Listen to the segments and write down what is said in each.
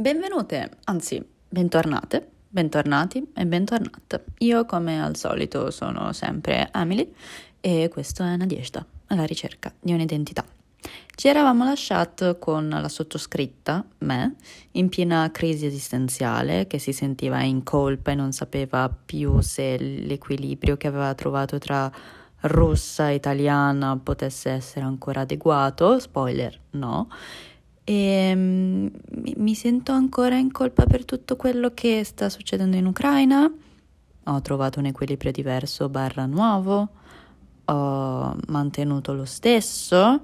Benvenute, anzi, bentornate, bentornati e bentornate. Io, come al solito, sono sempre Emily e questo è Nadezhda, alla ricerca di un'identità. Ci eravamo lasciati con la sottoscritta, me, in piena crisi esistenziale, che si sentiva in colpa e non sapeva più se l'equilibrio che aveva trovato tra russa e italiana potesse essere ancora adeguato. Spoiler, no e um, mi sento ancora in colpa per tutto quello che sta succedendo in Ucraina. Ho trovato un equilibrio diverso barra nuovo, ho mantenuto lo stesso.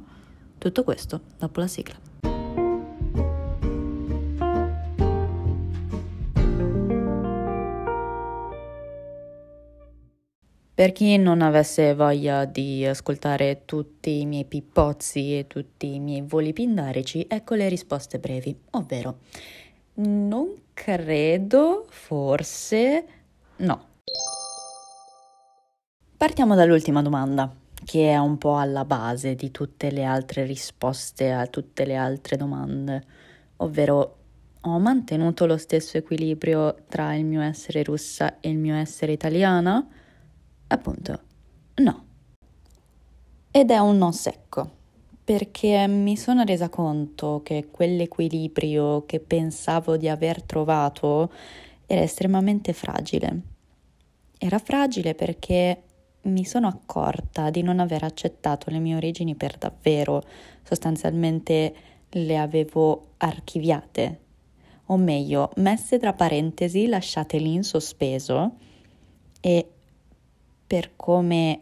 Tutto questo dopo la sigla. Per chi non avesse voglia di ascoltare tutti i miei pippozzi e tutti i miei voli pindarici, ecco le risposte brevi, ovvero non credo, forse no. Partiamo dall'ultima domanda, che è un po' alla base di tutte le altre risposte a tutte le altre domande, ovvero ho mantenuto lo stesso equilibrio tra il mio essere russa e il mio essere italiana? Appunto, no. Ed è un no secco, perché mi sono resa conto che quell'equilibrio che pensavo di aver trovato era estremamente fragile. Era fragile perché mi sono accorta di non aver accettato le mie origini per davvero, sostanzialmente le avevo archiviate, o meglio, messe tra parentesi, lasciate lì in sospeso e per come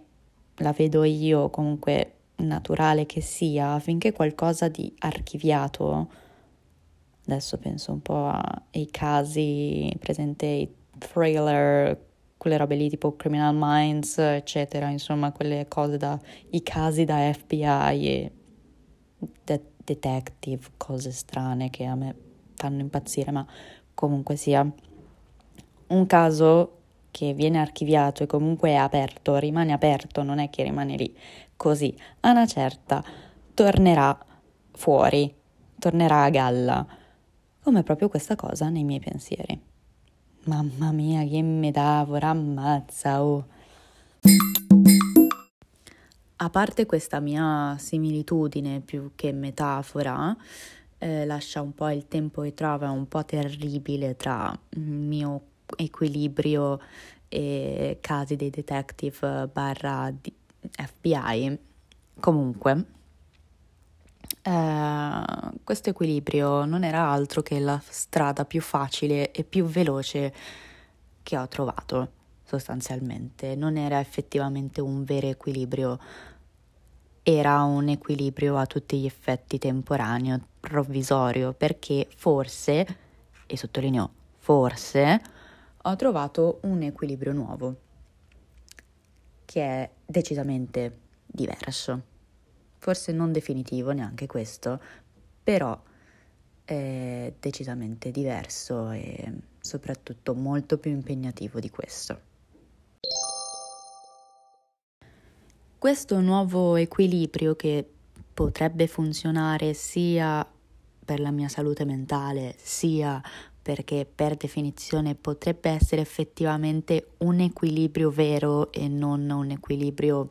la vedo io, comunque naturale che sia, affinché qualcosa di archiviato, adesso penso un po' ai casi presente, i thriller, quelle robe lì tipo Criminal Minds, eccetera, insomma, quelle cose da, i casi da FBI e de- detective, cose strane che a me fanno impazzire, ma comunque sia un caso che viene archiviato e comunque è aperto, rimane aperto, non è che rimane lì così, a una certa tornerà fuori, tornerà a galla, come proprio questa cosa nei miei pensieri. Mamma mia, che metafora, ammazza, oh! A parte questa mia similitudine più che metafora, eh, lascia un po' il tempo che trova un po' terribile tra il mio equilibrio e casi dei detective barra FBI. Comunque, eh, questo equilibrio non era altro che la strada più facile e più veloce che ho trovato sostanzialmente. Non era effettivamente un vero equilibrio, era un equilibrio a tutti gli effetti temporaneo, provvisorio, perché forse, e sottolineo forse, ho trovato un equilibrio nuovo che è decisamente diverso. Forse non definitivo neanche questo, però è decisamente diverso e soprattutto molto più impegnativo di questo. Questo nuovo equilibrio che potrebbe funzionare sia per la mia salute mentale, sia perché per definizione potrebbe essere effettivamente un equilibrio vero e non un equilibrio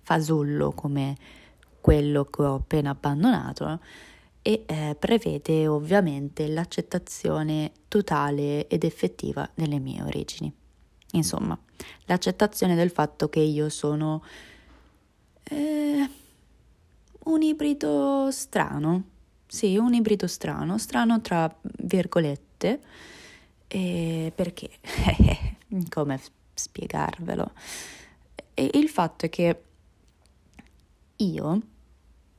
fasullo come quello che ho appena abbandonato e eh, prevede ovviamente l'accettazione totale ed effettiva delle mie origini. Insomma, l'accettazione del fatto che io sono eh, un ibrido strano, sì, un ibrido strano, strano tra virgolette tutte. E perché? Come spiegarvelo? E il fatto è che io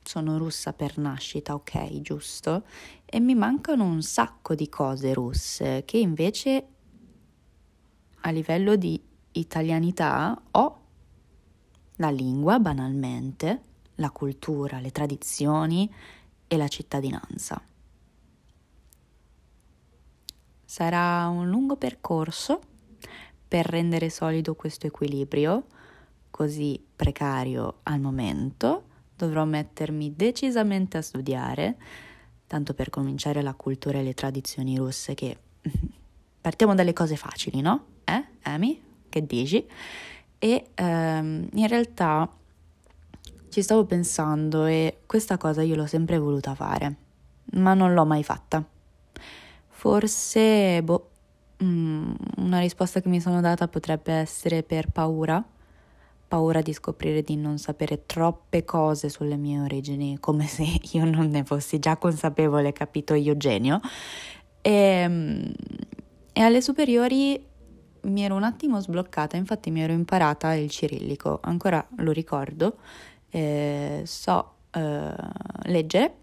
sono russa per nascita, ok, giusto? E mi mancano un sacco di cose russe che invece a livello di italianità ho la lingua banalmente, la cultura, le tradizioni e la cittadinanza. Sarà un lungo percorso per rendere solido questo equilibrio, così precario al momento. Dovrò mettermi decisamente a studiare, tanto per cominciare la cultura e le tradizioni russe che partiamo dalle cose facili, no? Eh, Amy? Che dici? E ehm, in realtà ci stavo pensando e questa cosa io l'ho sempre voluta fare, ma non l'ho mai fatta. Forse, boh, mm, una risposta che mi sono data potrebbe essere per paura, paura di scoprire di non sapere troppe cose sulle mie origini, come se io non ne fossi già consapevole, capito io genio. E, ehm, e alle superiori mi ero un attimo sbloccata, infatti mi ero imparata il cirillico, ancora lo ricordo, eh, so eh, leggere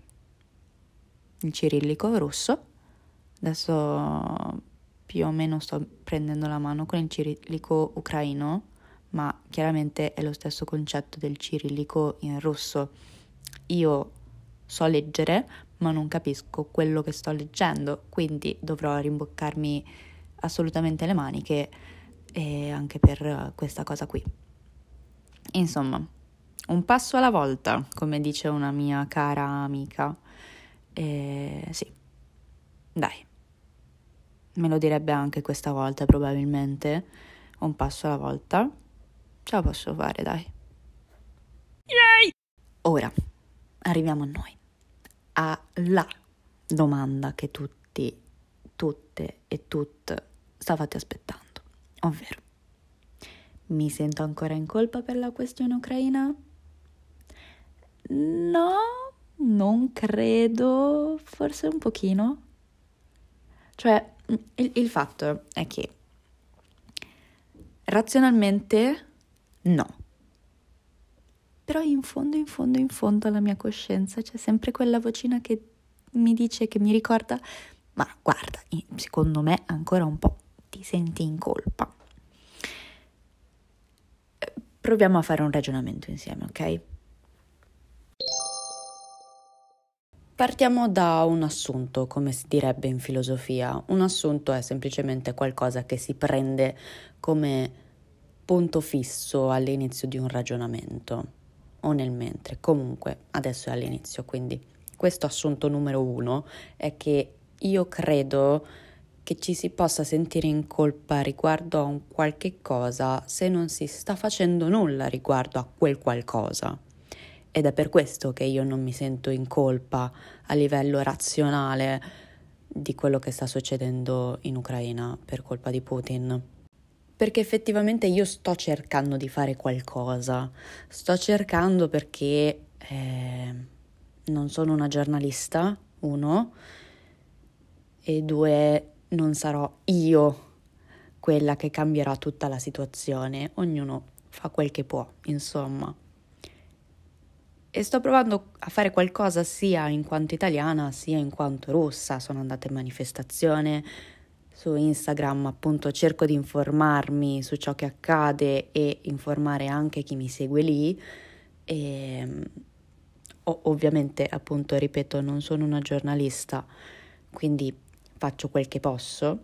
il cirillico russo, adesso più o meno sto prendendo la mano con il cirillico ucraino, ma chiaramente è lo stesso concetto del cirillico in russo. Io so leggere, ma non capisco quello che sto leggendo, quindi dovrò rimboccarmi assolutamente le maniche eh, anche per questa cosa qui. Insomma, un passo alla volta, come dice una mia cara amica. Eh, sì, dai, me lo direbbe anche questa volta probabilmente, un passo alla volta. Ce la posso fare, dai. Yay! Ora, arriviamo a noi, alla domanda che tutti, tutte e tutte stavate aspettando, ovvero mi sento ancora in colpa per la questione ucraina? No, non credo, forse un pochino. Cioè, il, il fatto è che razionalmente no. Però in fondo, in fondo, in fondo alla mia coscienza c'è sempre quella vocina che mi dice, che mi ricorda, ma guarda, secondo me ancora un po' ti senti in colpa. Proviamo a fare un ragionamento insieme, ok? Partiamo da un assunto, come si direbbe in filosofia. Un assunto è semplicemente qualcosa che si prende come punto fisso all'inizio di un ragionamento o nel mentre. Comunque, adesso è all'inizio, quindi questo assunto numero uno è che io credo che ci si possa sentire in colpa riguardo a un qualche cosa se non si sta facendo nulla riguardo a quel qualcosa. Ed è per questo che io non mi sento in colpa a livello razionale di quello che sta succedendo in Ucraina per colpa di Putin. Perché effettivamente io sto cercando di fare qualcosa, sto cercando perché eh, non sono una giornalista, uno, e due, non sarò io quella che cambierà tutta la situazione, ognuno fa quel che può, insomma. E sto provando a fare qualcosa sia in quanto italiana sia in quanto russa. Sono andata in manifestazione su Instagram, appunto cerco di informarmi su ciò che accade e informare anche chi mi segue lì. E ovviamente, appunto, ripeto, non sono una giornalista, quindi faccio quel che posso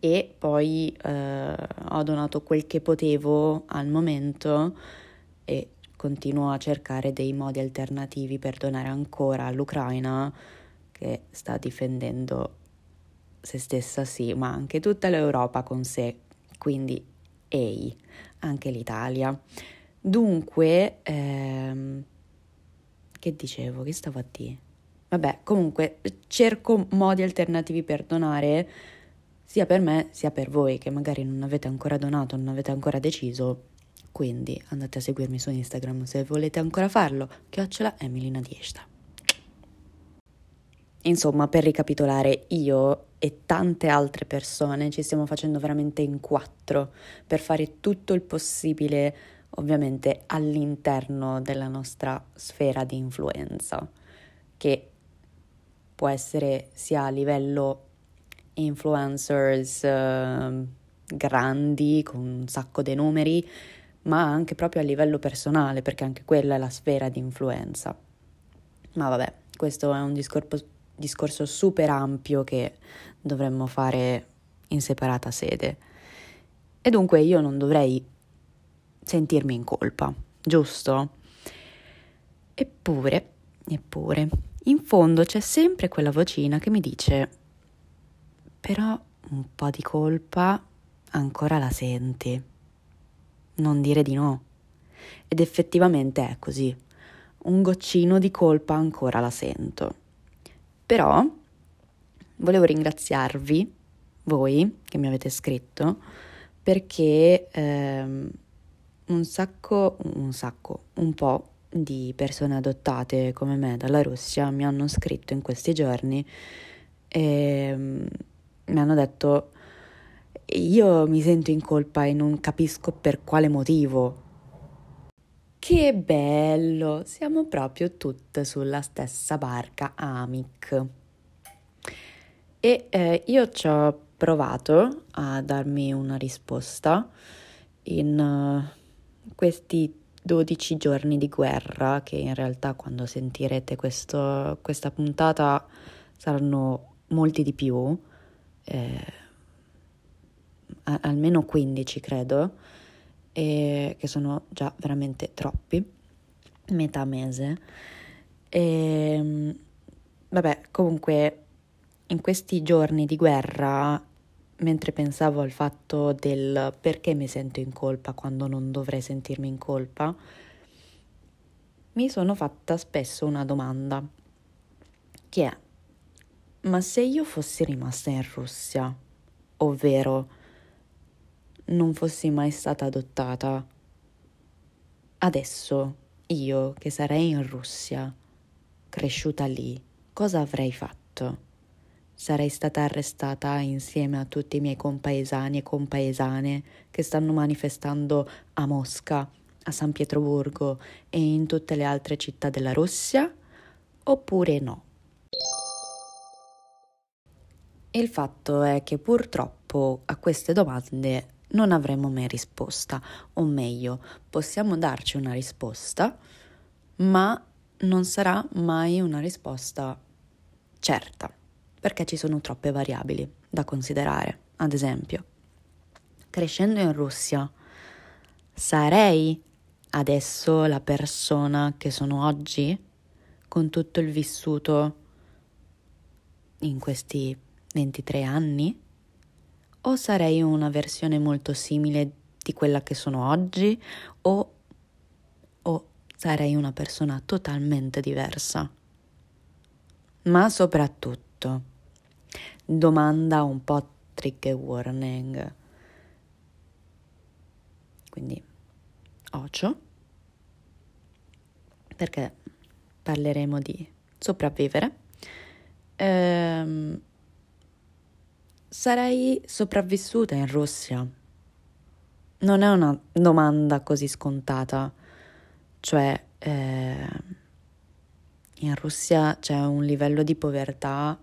e poi eh, ho donato quel che potevo al momento e continuo a cercare dei modi alternativi per donare ancora all'Ucraina che sta difendendo se stessa sì, ma anche tutta l'Europa con sé, quindi ehi, anche l'Italia. Dunque, ehm, che dicevo, che stavo a dire? Vabbè, comunque cerco modi alternativi per donare sia per me sia per voi che magari non avete ancora donato, non avete ancora deciso. Quindi andate a seguirmi su Instagram se volete ancora farlo, chiocciola Emilina Diesta. Insomma, per ricapitolare, io e tante altre persone ci stiamo facendo veramente in quattro per fare tutto il possibile, ovviamente all'interno della nostra sfera di influenza, che può essere sia a livello influencers uh, grandi con un sacco di numeri, ma anche proprio a livello personale, perché anche quella è la sfera di influenza. Ma vabbè, questo è un discorso, discorso super ampio che dovremmo fare in separata sede. E dunque io non dovrei sentirmi in colpa, giusto? Eppure, eppure, in fondo c'è sempre quella vocina che mi dice, però un po' di colpa ancora la senti. Non dire di no. Ed effettivamente è così. Un goccino di colpa ancora la sento. Però volevo ringraziarvi, voi che mi avete scritto, perché ehm, un sacco, un sacco, un po' di persone adottate come me dalla Russia mi hanno scritto in questi giorni e mm, mi hanno detto io mi sento in colpa e non capisco per quale motivo. Che bello, siamo proprio tutte sulla stessa barca Amic. E eh, io ci ho provato a darmi una risposta in uh, questi 12 giorni di guerra, che in realtà quando sentirete questo, questa puntata saranno molti di più, eh, almeno 15 credo, e che sono già veramente troppi, metà mese. E, vabbè, comunque in questi giorni di guerra mentre pensavo al fatto del perché mi sento in colpa quando non dovrei sentirmi in colpa, mi sono fatta spesso una domanda, che è, ma se io fossi rimasta in Russia, ovvero non fossi mai stata adottata, adesso io che sarei in Russia, cresciuta lì, cosa avrei fatto? sarei stata arrestata insieme a tutti i miei compaesani e compaesane che stanno manifestando a Mosca, a San Pietroburgo e in tutte le altre città della Russia? Oppure no? Il fatto è che purtroppo a queste domande non avremo mai risposta, o meglio, possiamo darci una risposta, ma non sarà mai una risposta certa perché ci sono troppe variabili da considerare. Ad esempio, crescendo in Russia, sarei adesso la persona che sono oggi, con tutto il vissuto in questi 23 anni? O sarei una versione molto simile di quella che sono oggi? O, o sarei una persona totalmente diversa? Ma soprattutto, tutto. Domanda un po' trigger warning. Quindi ocio, perché parleremo di sopravvivere. Ehm, sarei sopravvissuta in Russia? Non è una domanda così scontata, cioè eh, in Russia c'è un livello di povertà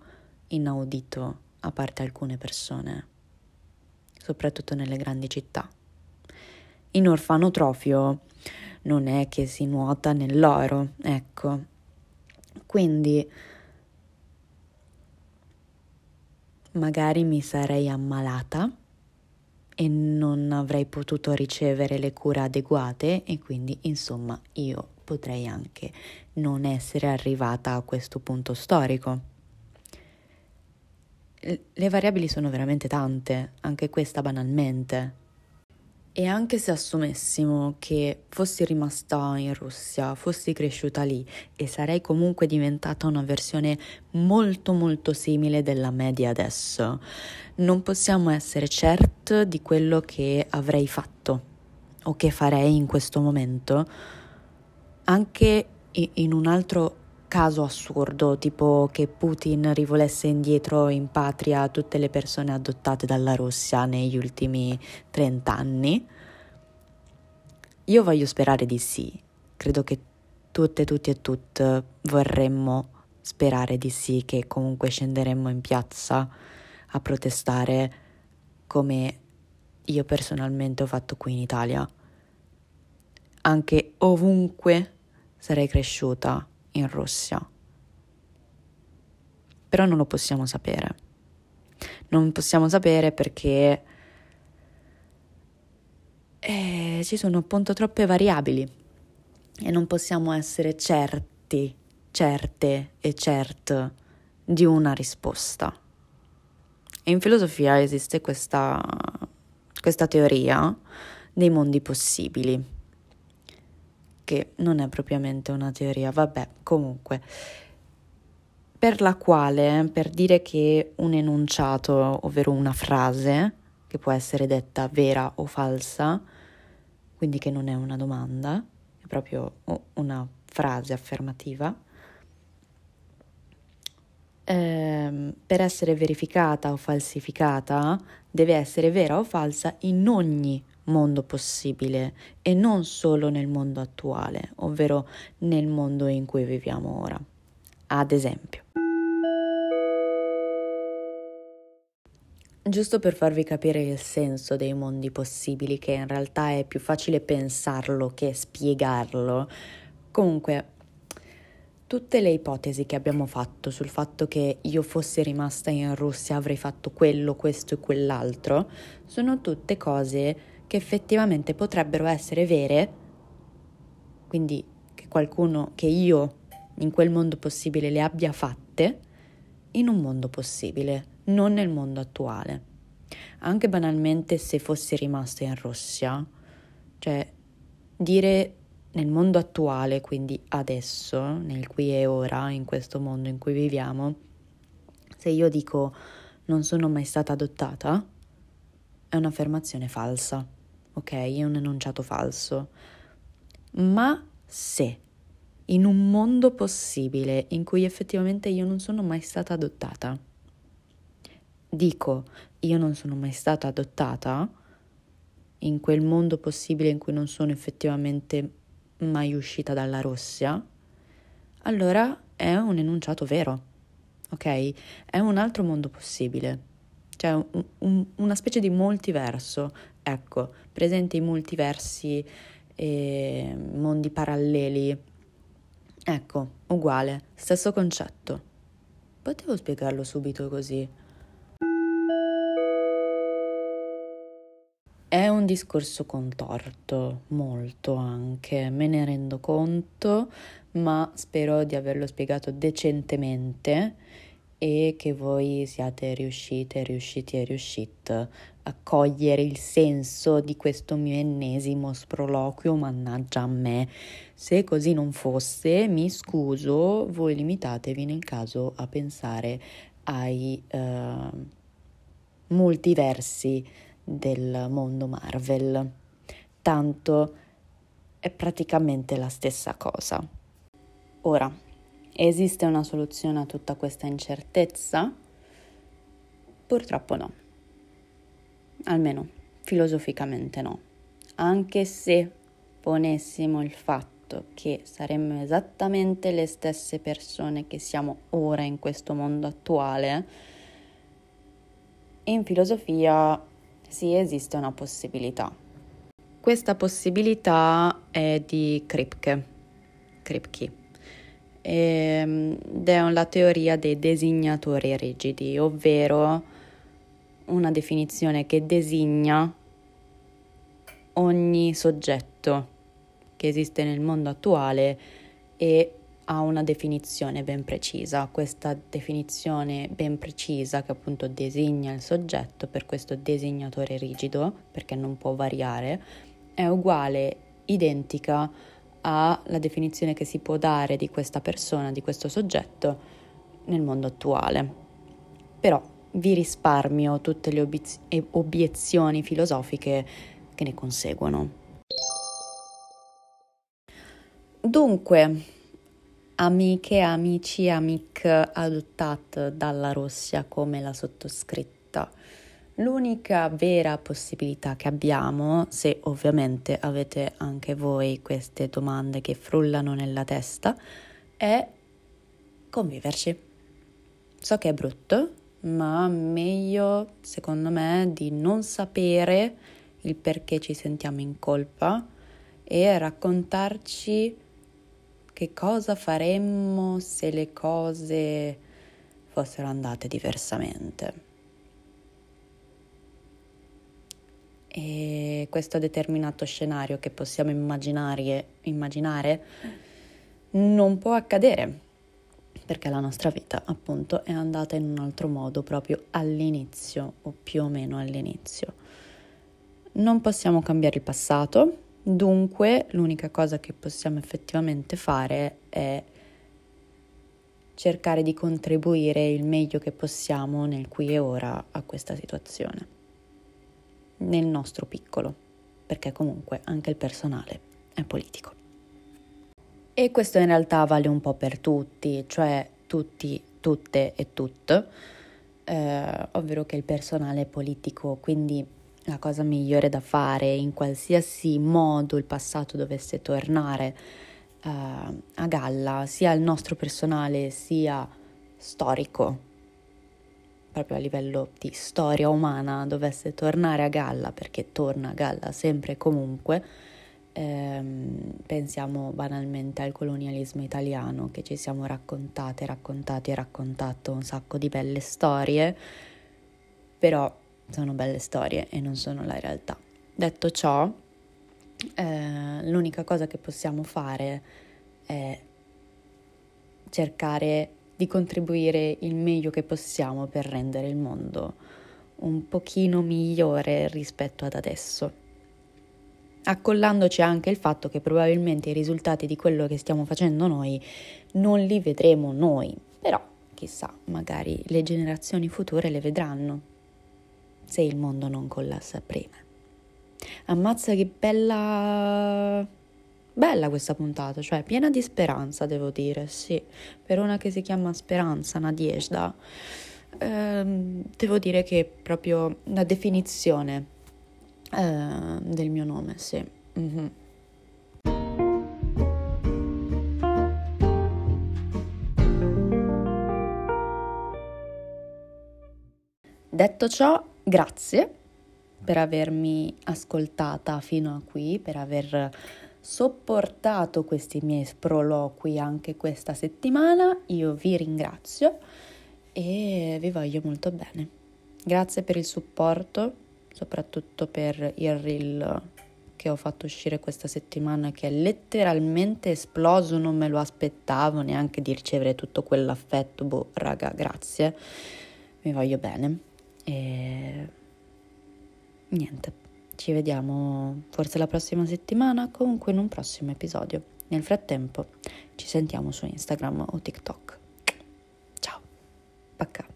inaudito a parte alcune persone, soprattutto nelle grandi città. In orfanotrofio non è che si nuota nell'oro, ecco. Quindi magari mi sarei ammalata e non avrei potuto ricevere le cure adeguate e quindi insomma io potrei anche non essere arrivata a questo punto storico le variabili sono veramente tante, anche questa banalmente. E anche se assumessimo che fossi rimasta in Russia, fossi cresciuta lì e sarei comunque diventata una versione molto molto simile della media adesso, non possiamo essere certi di quello che avrei fatto o che farei in questo momento, anche in un altro caso assurdo, tipo che Putin rivolesse indietro in patria tutte le persone adottate dalla Russia negli ultimi 30 anni? Io voglio sperare di sì. Credo che tutte, tutti e tutte vorremmo sperare di sì, che comunque scenderemmo in piazza a protestare come io personalmente ho fatto qui in Italia. Anche ovunque sarei cresciuta in Russia. Però non lo possiamo sapere. Non possiamo sapere perché eh, ci sono appunto troppe variabili e non possiamo essere certi, certe e certe di una risposta. E in filosofia esiste questa, questa teoria dei mondi possibili, che non è propriamente una teoria, vabbè, comunque, per la quale, per dire che un enunciato, ovvero una frase, che può essere detta vera o falsa, quindi che non è una domanda, è proprio una frase affermativa, ehm, per essere verificata o falsificata deve essere vera o falsa in ogni mondo possibile e non solo nel mondo attuale, ovvero nel mondo in cui viviamo ora. Ad esempio, Giusto per farvi capire il senso dei mondi possibili, che in realtà è più facile pensarlo che spiegarlo. Comunque, tutte le ipotesi che abbiamo fatto sul fatto che io fossi rimasta in Russia avrei fatto quello, questo e quell'altro, sono tutte cose che effettivamente potrebbero essere vere, quindi che qualcuno, che io in quel mondo possibile le abbia fatte, in un mondo possibile non nel mondo attuale. Anche banalmente se fossi rimasta in Russia, cioè dire nel mondo attuale, quindi adesso, nel qui e ora, in questo mondo in cui viviamo, se io dico non sono mai stata adottata, è un'affermazione falsa, ok? È un enunciato falso. Ma se in un mondo possibile in cui effettivamente io non sono mai stata adottata, dico io non sono mai stata adottata, in quel mondo possibile in cui non sono effettivamente mai uscita dalla Russia, allora è un enunciato vero, ok? È un altro mondo possibile, cioè un, un, una specie di multiverso, ecco, presente i multiversi e mondi paralleli. Ecco, uguale, stesso concetto. Potevo spiegarlo subito così. È un discorso contorto, molto anche, me ne rendo conto, ma spero di averlo spiegato decentemente e che voi siate riuscite, riusciti e riuscite cogliere il senso di questo mio ennesimo sproloquio, mannaggia a me. Se così non fosse, mi scuso, voi limitatevi nel caso a pensare ai uh, multiversi del mondo Marvel, tanto è praticamente la stessa cosa. Ora, esiste una soluzione a tutta questa incertezza? Purtroppo no, almeno filosoficamente no, anche se ponessimo il fatto che saremmo esattamente le stesse persone che siamo ora in questo mondo attuale, in filosofia sì, esiste una possibilità. Questa possibilità è di Kripke, Kripke ehm, ed è la teoria dei designatori rigidi, ovvero una definizione che designa ogni soggetto che esiste nel mondo attuale e ha una definizione ben precisa. Questa definizione ben precisa che appunto designa il soggetto per questo designatore rigido, perché non può variare, è uguale, identica alla definizione che si può dare di questa persona, di questo soggetto nel mondo attuale. Però vi risparmio tutte le obiez- obiezioni filosofiche che ne conseguono. Dunque, amiche, amici, amic adottate dalla Russia come la sottoscritta. L'unica vera possibilità che abbiamo, se ovviamente avete anche voi queste domande che frullano nella testa, è conviverci. So che è brutto, ma meglio, secondo me, di non sapere il perché ci sentiamo in colpa e raccontarci che cosa faremmo se le cose fossero andate diversamente. E questo determinato scenario che possiamo immaginare, immaginare non può accadere, perché la nostra vita appunto è andata in un altro modo proprio all'inizio o più o meno all'inizio. Non possiamo cambiare il passato, dunque l'unica cosa che possiamo effettivamente fare è cercare di contribuire il meglio che possiamo nel qui e ora a questa situazione, nel nostro piccolo, perché comunque anche il personale è politico. E questo in realtà vale un po' per tutti, cioè tutti, tutte e tutto, eh, ovvero che il personale è politico, quindi la cosa migliore da fare in qualsiasi modo il passato dovesse tornare eh, a galla, sia il nostro personale sia storico, proprio a livello di storia umana, dovesse tornare a galla, perché torna a galla sempre e comunque, ehm, pensiamo banalmente al colonialismo italiano che ci siamo raccontate, raccontati e raccontato un sacco di belle storie, però sono belle storie e non sono la realtà. Detto ciò, eh, l'unica cosa che possiamo fare è cercare di contribuire il meglio che possiamo per rendere il mondo un pochino migliore rispetto ad adesso accollandoci anche il fatto che probabilmente i risultati di quello che stiamo facendo noi non li vedremo noi, però chissà, magari le generazioni future le vedranno, se il mondo non collassa prima. Ammazza che bella... Bella questa puntata, cioè piena di speranza, devo dire, sì. Per una che si chiama Speranza, Nadiejda, ehm, devo dire che proprio la definizione eh, del mio nome, sì. Mm-hmm. Detto ciò, grazie per avermi ascoltata fino a qui, per aver sopportato questi miei sproloqui anche questa settimana. Io vi ringrazio e vi voglio molto bene. Grazie per il supporto soprattutto per il reel che ho fatto uscire questa settimana che è letteralmente esploso, non me lo aspettavo neanche di ricevere tutto quell'affetto, boh raga grazie, mi voglio bene e niente, ci vediamo forse la prossima settimana, comunque in un prossimo episodio. Nel frattempo ci sentiamo su Instagram o TikTok. Ciao, pacca.